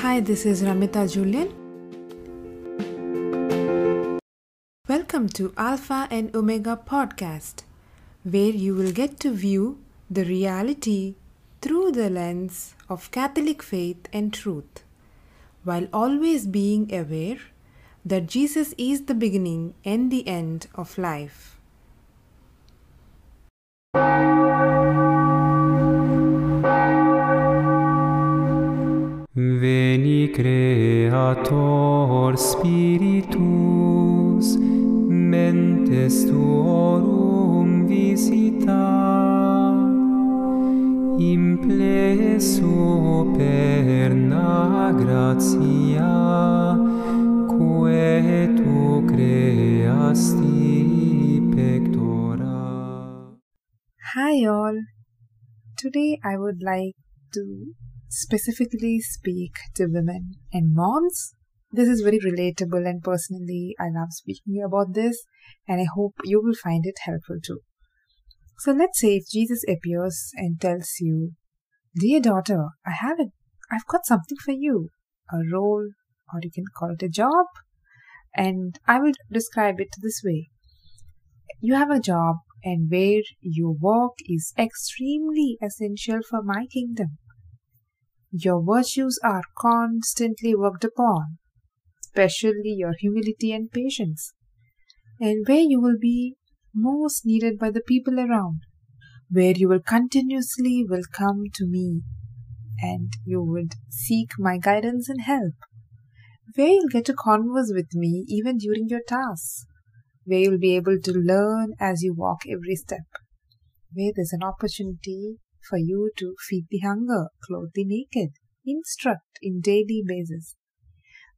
Hi, this is Ramita Julian. Welcome to Alpha and Omega podcast, where you will get to view the reality through the lens of Catholic faith and truth, while always being aware that Jesus is the beginning and the end of life. creator spiritus mentes tuorum visita in ple superna gratia quae tu creasti pectora Hi all! Today I would like to specifically speak to women and moms. This is very relatable, and personally, I love speaking about this, and I hope you will find it helpful too. So, let's say if Jesus appears and tells you, Dear daughter, I have it, I've got something for you a role, or you can call it a job, and I will describe it this way you have a job and where you work is extremely essential for my kingdom. Your virtues are constantly worked upon, especially your humility and patience, and where you will be most needed by the people around, where you will continuously will come to me and you would seek my guidance and help, where you'll get to converse with me even during your tasks, where you'll be able to learn as you walk every step, where there's an opportunity for you to feed the hunger, clothe the naked, instruct in daily basis,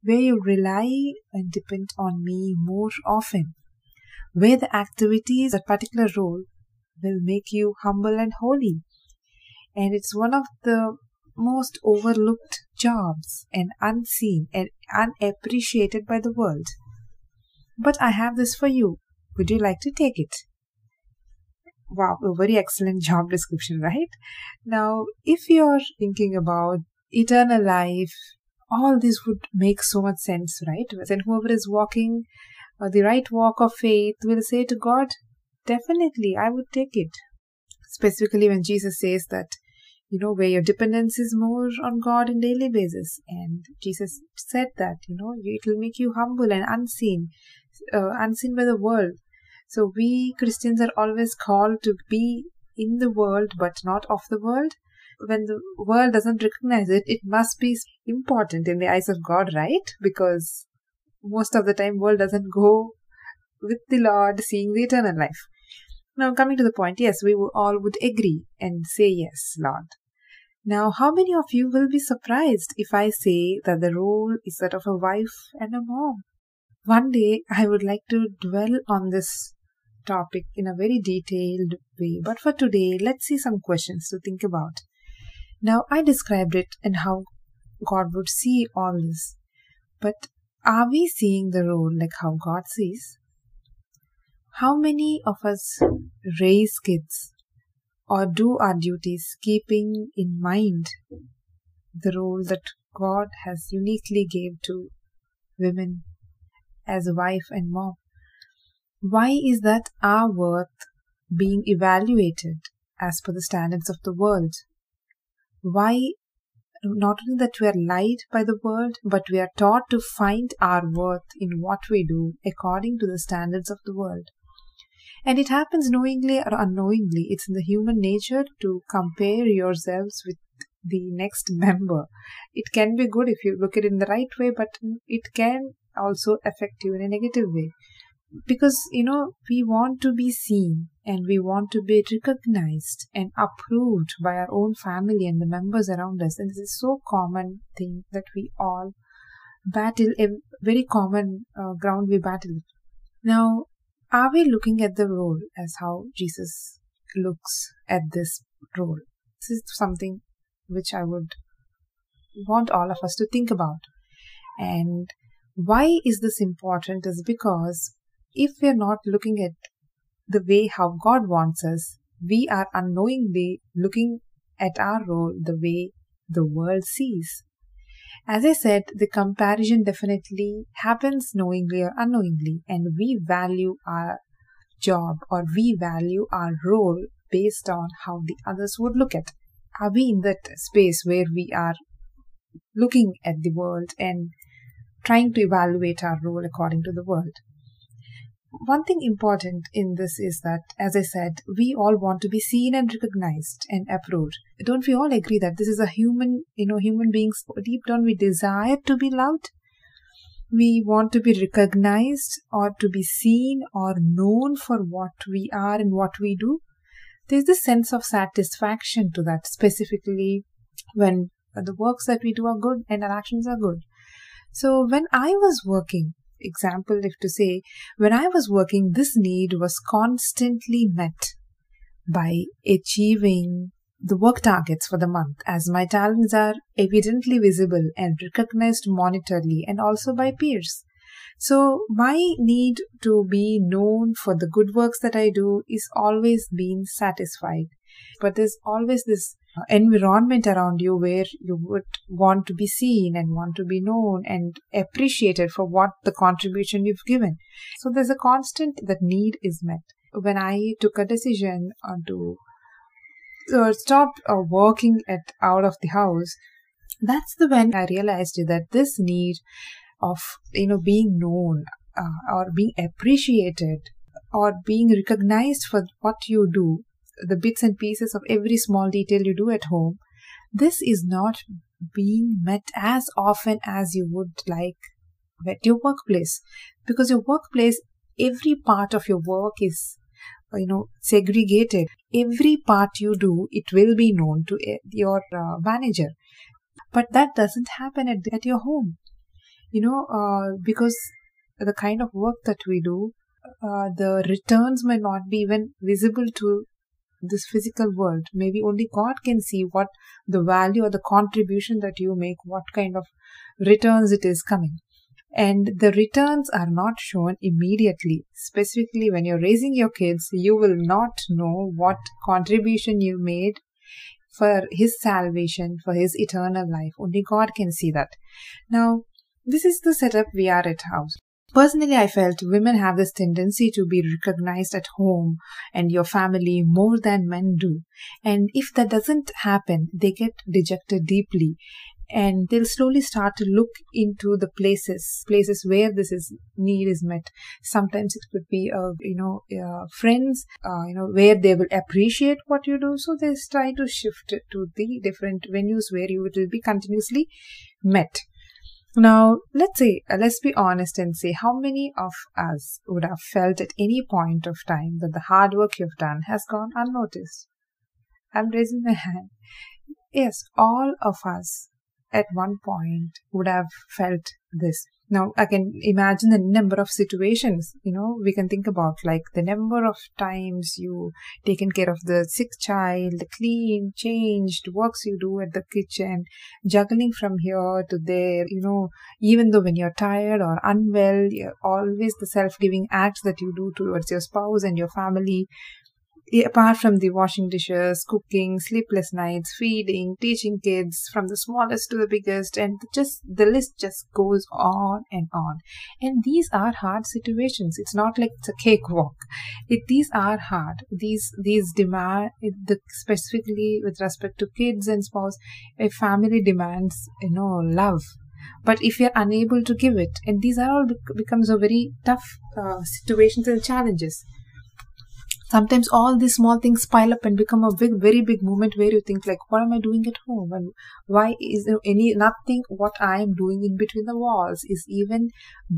where you rely and depend on me more often, where the activities a particular role will make you humble and holy. And it's one of the most overlooked jobs and unseen and unappreciated by the world. But I have this for you. Would you like to take it? Wow, a very excellent job description, right? Now, if you're thinking about eternal life, all this would make so much sense, right? Then whoever is walking uh, the right walk of faith will say to God, Definitely, I would take it. Specifically, when Jesus says that, you know, where your dependence is more on God in daily basis. And Jesus said that, you know, it will make you humble and unseen, uh, unseen by the world. So we Christians are always called to be in the world but not of the world. When the world doesn't recognize it, it must be important in the eyes of God, right? Because most of the time world doesn't go with the Lord seeing the eternal life. Now coming to the point, yes, we all would agree and say yes, Lord. Now, how many of you will be surprised if I say that the role is that of a wife and a mom? One day I would like to dwell on this topic in a very detailed way. But for today, let's see some questions to think about. Now, I described it and how God would see all this. But are we seeing the role like how God sees? How many of us raise kids or do our duties keeping in mind the role that God has uniquely gave to women as a wife and mom? Why is that our worth being evaluated as per the standards of the world? Why not only that we are lied by the world, but we are taught to find our worth in what we do according to the standards of the world. And it happens knowingly or unknowingly. It's in the human nature to compare yourselves with the next member. It can be good if you look at it in the right way, but it can also affect you in a negative way because you know we want to be seen and we want to be recognized and approved by our own family and the members around us. And this is so common thing that we all battle a very common uh, ground we battle. Now are we looking at the role as how jesus looks at this role? This is something which i would want all of us to think about. And why is this important is because if we're not looking at the way how God wants us, we are unknowingly looking at our role the way the world sees. As I said, the comparison definitely happens knowingly or unknowingly, and we value our job or we value our role based on how the others would look at. Are we in that space where we are looking at the world and trying to evaluate our role according to the world? One thing important in this is that, as I said, we all want to be seen and recognized and approved. Don't we all agree that this is a human, you know, human beings deep down we desire to be loved? We want to be recognized or to be seen or known for what we are and what we do. There's this sense of satisfaction to that, specifically when the works that we do are good and our actions are good. So when I was working, example, if to say, when I was working, this need was constantly met by achieving the work targets for the month as my talents are evidently visible and recognized monetarily and also by peers. So my need to be known for the good works that I do is always being satisfied. But there's always this environment around you where you would want to be seen and want to be known and appreciated for what the contribution you've given. So there's a constant that need is met. When I took a decision to uh, stop uh, working at out of the house, that's the when I realized that this need of you know being known uh, or being appreciated or being recognized for what you do the bits and pieces of every small detail you do at home, this is not being met as often as you would like at your workplace. Because your workplace, every part of your work is, you know, segregated. Every part you do, it will be known to your uh, manager. But that doesn't happen at, at your home. You know, uh, because the kind of work that we do, uh, the returns may not be even visible to this physical world. Maybe only God can see what the value or the contribution that you make, what kind of returns it is coming. And the returns are not shown immediately. Specifically, when you're raising your kids, you will not know what contribution you made for his salvation, for his eternal life. Only God can see that. Now, this is the setup we are at house. Personally, I felt women have this tendency to be recognized at home and your family more than men do. And if that doesn't happen, they get dejected deeply. And they'll slowly start to look into the places places where this is need is met. Sometimes it could be uh, you know uh, friends uh, you know where they will appreciate what you do. So they try to shift to the different venues where you will be continuously met now, let's say, uh, let's be honest and say how many of us would have felt at any point of time that the hard work you've done has gone unnoticed? I'm raising my hand. Yes, all of us at one point would have felt this. Now, I can imagine the number of situations, you know, we can think about like the number of times you taken care of the sick child, the clean, changed works you do at the kitchen, juggling from here to there, you know, even though when you're tired or unwell, you're always the self-giving acts that you do towards your spouse and your family, apart from the washing dishes, cooking, sleepless nights, feeding, teaching kids from the smallest to the biggest, and just the list just goes on and on. And these are hard situations. It's not like it's a cakewalk. It, these are hard. These these demand the, specifically with respect to kids and spouse. A family demands you know love. But if you're unable to give it, and these are all becomes a very tough uh, situations and challenges sometimes all these small things pile up and become a big very big moment where you think like what am i doing at home? And why is there any nothing what i am doing in between the walls is even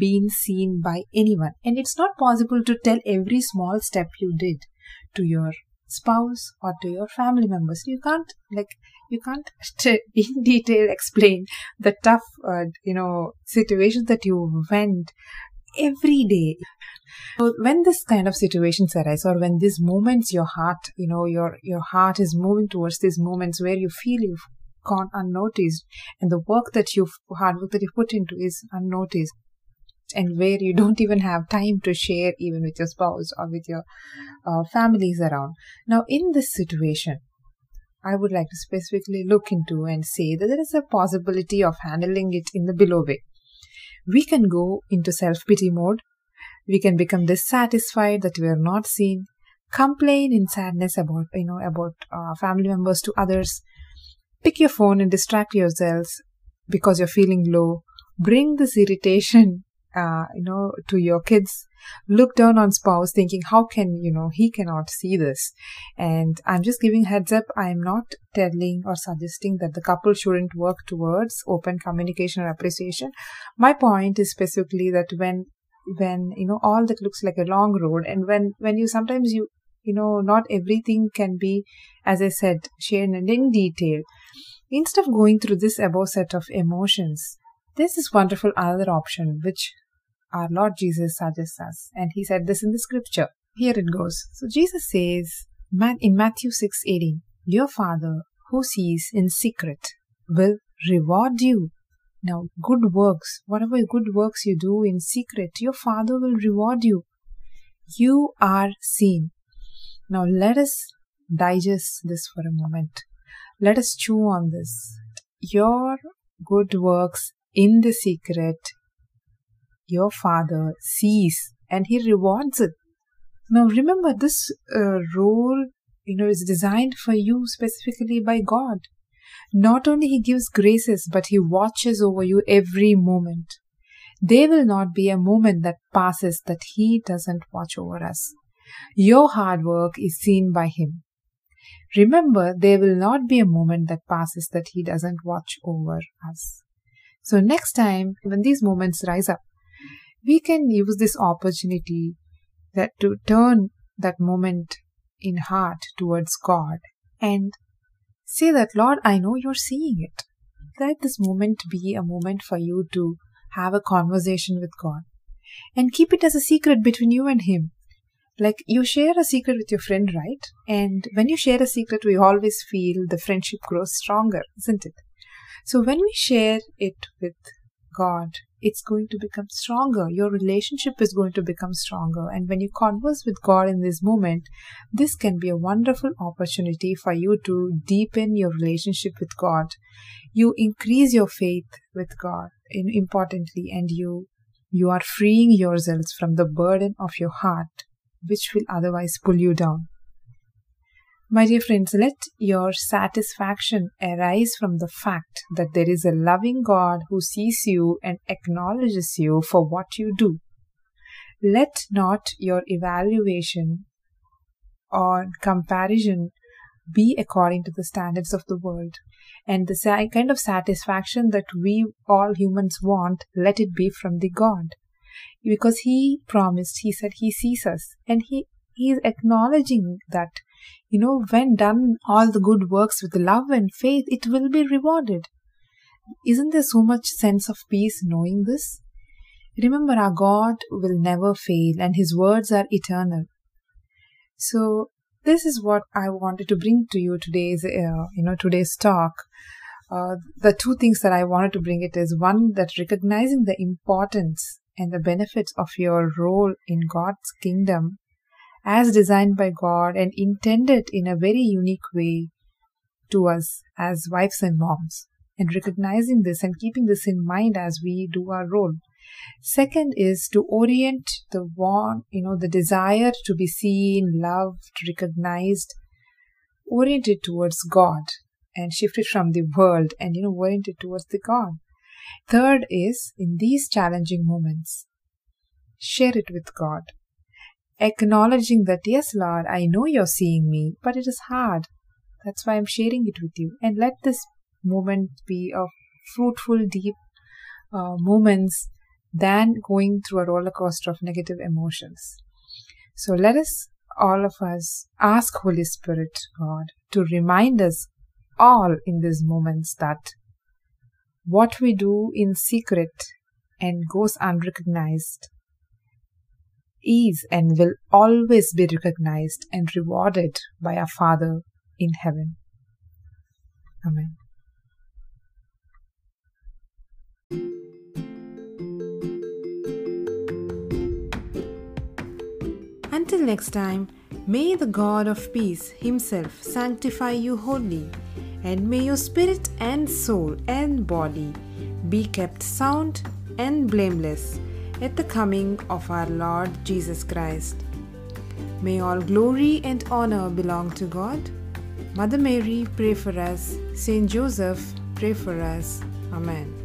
being seen by anyone. And it's not possible to tell every small step you did to your spouse or to your family members. You can't like you can't in detail explain the tough uh, you know situations that you went every day. So when this kind of situations arise or when these moments your heart, you know, your your heart is moving towards these moments where you feel you've gone unnoticed and the work that you've hard work that you put into is unnoticed and where you don't even have time to share even with your spouse or with your uh, families around. Now in this situation, I would like to specifically look into and say that there is a possibility of handling it in the below way. We can go into self pity mode. We can become dissatisfied that we are not seen, complain in sadness about, you know, about uh, family members to others. Pick your phone and distract yourselves because you're feeling low. Bring this irritation uh, you know, to your kids, look down on spouse thinking, how can, you know, he cannot see this. And I'm just giving heads up. I'm not telling or suggesting that the couple shouldn't work towards open communication or appreciation. My point is specifically that when, when, you know, all that looks like a long road and when, when you sometimes you, you know, not everything can be, as I said, shared in detail. Instead of going through this above set of emotions, there's this wonderful other option which our Lord Jesus suggests us. And he said this in the scripture. Here it goes. So Jesus says in Matthew 6:18, Your Father who sees in secret will reward you. Now, good works, whatever good works you do in secret, your Father will reward you. You are seen. Now, let us digest this for a moment. Let us chew on this. Your good works in the secret your Father sees and He rewards it. Now remember, this uh, role, you know, is designed for you specifically by God. Not only He gives graces, but He watches over you every moment. There will not be a moment that passes that He doesn't watch over us. Your hard work is seen by Him. Remember, there will not be a moment that passes that He doesn't watch over us. So next time, when these moments rise up, we can use this opportunity that to turn that moment in heart towards God and say that, Lord, I know you're seeing it. Let this moment be a moment for you to have a conversation with God and keep it as a secret between you and Him. Like you share a secret with your friend, right? And when you share a secret, we always feel the friendship grows stronger, isn't it? So when we share it with God, it's going to become stronger. Your relationship is going to become stronger. And when you converse with God in this moment, this can be a wonderful opportunity for you to deepen your relationship with God. You increase your faith with God, importantly, and you you are freeing yourselves from the burden of your heart, which will otherwise pull you down. My dear friends, let your satisfaction arise from the fact that there is a loving God who sees you and acknowledges you for what you do. Let not your evaluation or comparison be according to the standards of the world. And the kind of satisfaction that we all humans want, let it be from the God. Because He promised, He said He sees us, and He, he is acknowledging that you know, when done all the good works with love and faith, it will be rewarded. Isn't there so much sense of peace knowing this? Remember, our God will never fail and His words are eternal. So, this is what I wanted to bring to you today's, uh, you know, today's talk. Uh, the two things that I wanted to bring it is one that recognizing the importance and the benefits of your role in God's kingdom as designed by God and intended in a very unique way to us as wives and moms. And recognizing this and keeping this in mind as we do our role. Second is to orient the want, you know, the desire to be seen, loved, recognized, oriented towards God and shifted from the world and, you know, oriented towards the God. Third is in these challenging moments, share it with God acknowledging that, yes, Lord, I know you're seeing me, but it is hard. That's why I'm sharing it with you. And let this moment be of fruitful, deep uh, moments than going through a roller coaster of negative emotions. So let us, all of us, ask Holy Spirit, God, to remind us all in these moments that what we do in secret and goes unrecognized is and will always be recognized and rewarded by our Father in heaven. Amen. Until next time, May the God of peace himself sanctify you wholly, and may your spirit and soul and body be kept sound and blameless at the coming of our Lord Jesus Christ. May all glory and honor belong to God. Mother Mary, pray for us. Saint Joseph, pray for us. Amen.